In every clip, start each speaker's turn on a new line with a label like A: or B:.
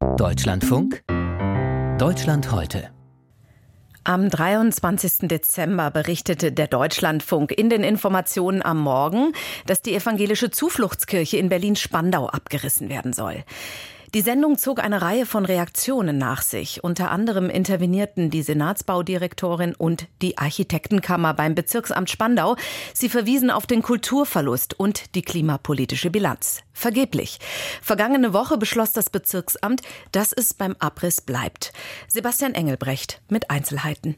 A: Deutschlandfunk Deutschland heute
B: am 23. Dezember berichtete der Deutschlandfunk in den Informationen am Morgen, dass die evangelische Zufluchtskirche in Berlin-Spandau abgerissen werden soll. Die Sendung zog eine Reihe von Reaktionen nach sich. Unter anderem intervenierten die Senatsbaudirektorin und die Architektenkammer beim Bezirksamt Spandau. Sie verwiesen auf den Kulturverlust und die klimapolitische Bilanz. Vergeblich. Vergangene Woche beschloss das Bezirksamt, dass es beim Abriss bleibt. Sebastian Engelbrecht mit Einzelheiten.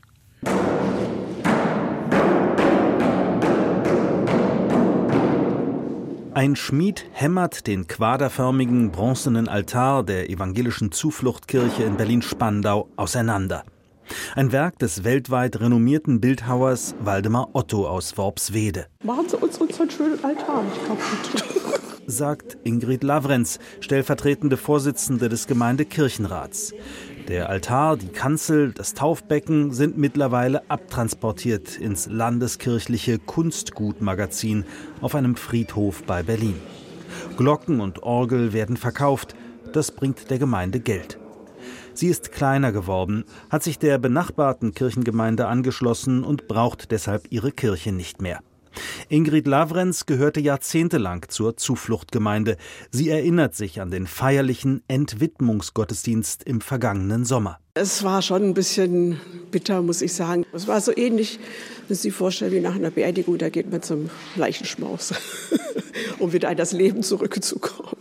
C: Ein Schmied hämmert den quaderförmigen bronzenen Altar der evangelischen Zufluchtkirche in Berlin-Spandau auseinander. Ein Werk des weltweit renommierten Bildhauers Waldemar Otto aus Worpswede.
D: Machen Sie uns unseren schönen Altar nicht kaputt.
C: sagt Ingrid Lavrenz, stellvertretende Vorsitzende des Gemeindekirchenrats. Der Altar, die Kanzel, das Taufbecken sind mittlerweile abtransportiert ins landeskirchliche Kunstgutmagazin auf einem Friedhof bei Berlin. Glocken und Orgel werden verkauft, das bringt der Gemeinde Geld. Sie ist kleiner geworden, hat sich der benachbarten Kirchengemeinde angeschlossen und braucht deshalb ihre Kirche nicht mehr. Ingrid Lavrenz gehörte jahrzehntelang zur Zufluchtgemeinde. Sie erinnert sich an den feierlichen Entwidmungsgottesdienst im vergangenen Sommer.
D: Es war schon ein bisschen bitter, muss ich sagen. Es war so ähnlich, wenn Sie sich vorstellen, wie nach einer Beerdigung, da geht man zum Leichenschmaus, um wieder in das Leben zurückzukommen.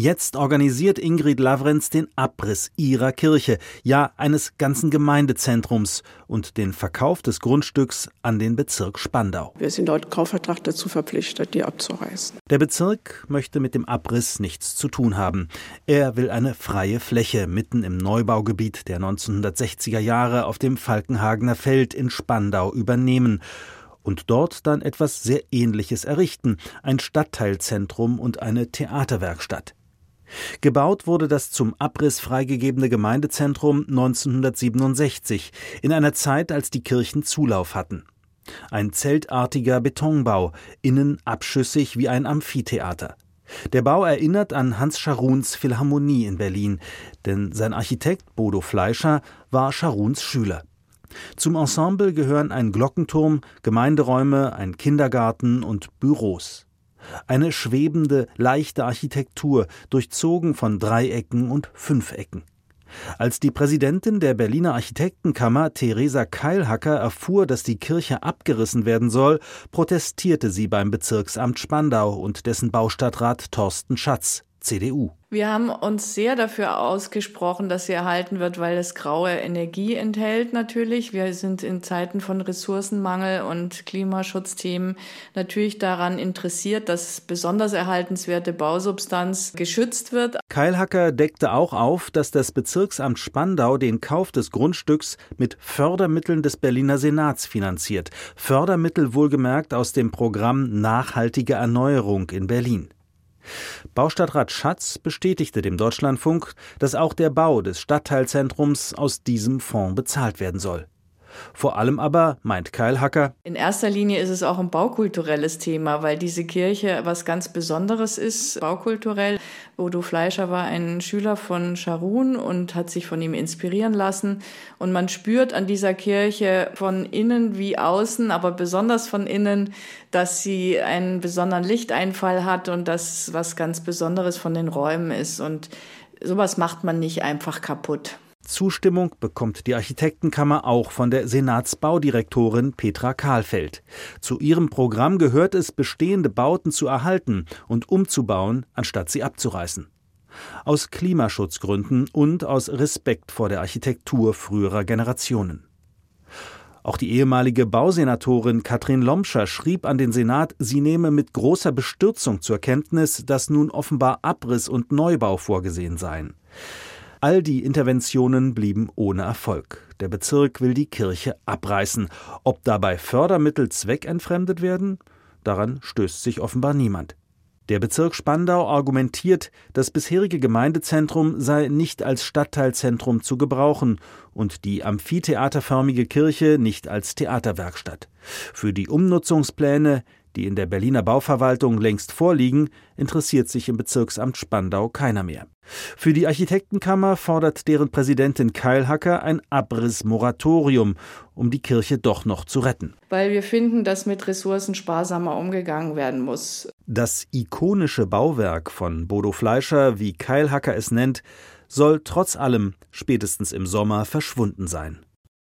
C: Jetzt organisiert Ingrid Lavrenz den Abriss ihrer Kirche, ja eines ganzen Gemeindezentrums und den Verkauf des Grundstücks an den Bezirk Spandau.
D: Wir sind laut Kaufvertrag dazu verpflichtet, die abzureißen.
C: Der Bezirk möchte mit dem Abriss nichts zu tun haben. Er will eine freie Fläche mitten im Neubaugebiet der 1960er Jahre auf dem Falkenhagener Feld in Spandau übernehmen und dort dann etwas sehr Ähnliches errichten, ein Stadtteilzentrum und eine Theaterwerkstatt. Gebaut wurde das zum Abriss freigegebene Gemeindezentrum 1967, in einer Zeit, als die Kirchen Zulauf hatten. Ein zeltartiger Betonbau, innen abschüssig wie ein Amphitheater. Der Bau erinnert an Hans Scharuns Philharmonie in Berlin, denn sein Architekt Bodo Fleischer war Scharuns Schüler. Zum Ensemble gehören ein Glockenturm, Gemeinderäume, ein Kindergarten und Büros. Eine schwebende, leichte Architektur, durchzogen von Dreiecken und Fünfecken. Als die Präsidentin der Berliner Architektenkammer Theresa Keilhacker erfuhr, dass die Kirche abgerissen werden soll, protestierte sie beim Bezirksamt Spandau und dessen Baustadtrat Thorsten Schatz, CDU.
E: Wir haben uns sehr dafür ausgesprochen, dass sie erhalten wird, weil es graue Energie enthält natürlich. Wir sind in Zeiten von Ressourcenmangel und Klimaschutzthemen natürlich daran interessiert, dass besonders erhaltenswerte Bausubstanz geschützt wird.
C: Keilhacker deckte auch auf, dass das Bezirksamt Spandau den Kauf des Grundstücks mit Fördermitteln des Berliner Senats finanziert. Fördermittel wohlgemerkt aus dem Programm Nachhaltige Erneuerung in Berlin. Baustadtrat Schatz bestätigte dem Deutschlandfunk, dass auch der Bau des Stadtteilzentrums aus diesem Fonds bezahlt werden soll. Vor allem aber, meint Keilhacker,
E: in erster Linie ist es auch ein baukulturelles Thema, weil diese Kirche was ganz Besonderes ist, baukulturell. Bodo Fleischer war ein Schüler von Scharun und hat sich von ihm inspirieren lassen. Und man spürt an dieser Kirche von innen wie außen, aber besonders von innen, dass sie einen besonderen Lichteinfall hat und dass was ganz Besonderes von den Räumen ist. Und sowas macht man nicht einfach kaputt.
C: Zustimmung bekommt die Architektenkammer auch von der Senatsbaudirektorin Petra Kahlfeld. Zu ihrem Programm gehört es, bestehende Bauten zu erhalten und umzubauen, anstatt sie abzureißen. Aus Klimaschutzgründen und aus Respekt vor der Architektur früherer Generationen. Auch die ehemalige Bausenatorin Katrin Lomscher schrieb an den Senat, sie nehme mit großer Bestürzung zur Kenntnis, dass nun offenbar Abriss und Neubau vorgesehen seien. All die Interventionen blieben ohne Erfolg. Der Bezirk will die Kirche abreißen. Ob dabei Fördermittel zweckentfremdet werden? Daran stößt sich offenbar niemand. Der Bezirk Spandau argumentiert, das bisherige Gemeindezentrum sei nicht als Stadtteilzentrum zu gebrauchen und die amphitheaterförmige Kirche nicht als Theaterwerkstatt. Für die Umnutzungspläne die in der Berliner Bauverwaltung längst vorliegen, interessiert sich im Bezirksamt Spandau keiner mehr. Für die Architektenkammer fordert deren Präsidentin Keilhacker ein Abrissmoratorium, um die Kirche doch noch zu retten.
E: Weil wir finden, dass mit Ressourcen sparsamer umgegangen werden muss.
C: Das ikonische Bauwerk von Bodo Fleischer, wie Keilhacker es nennt, soll trotz allem spätestens im Sommer verschwunden sein.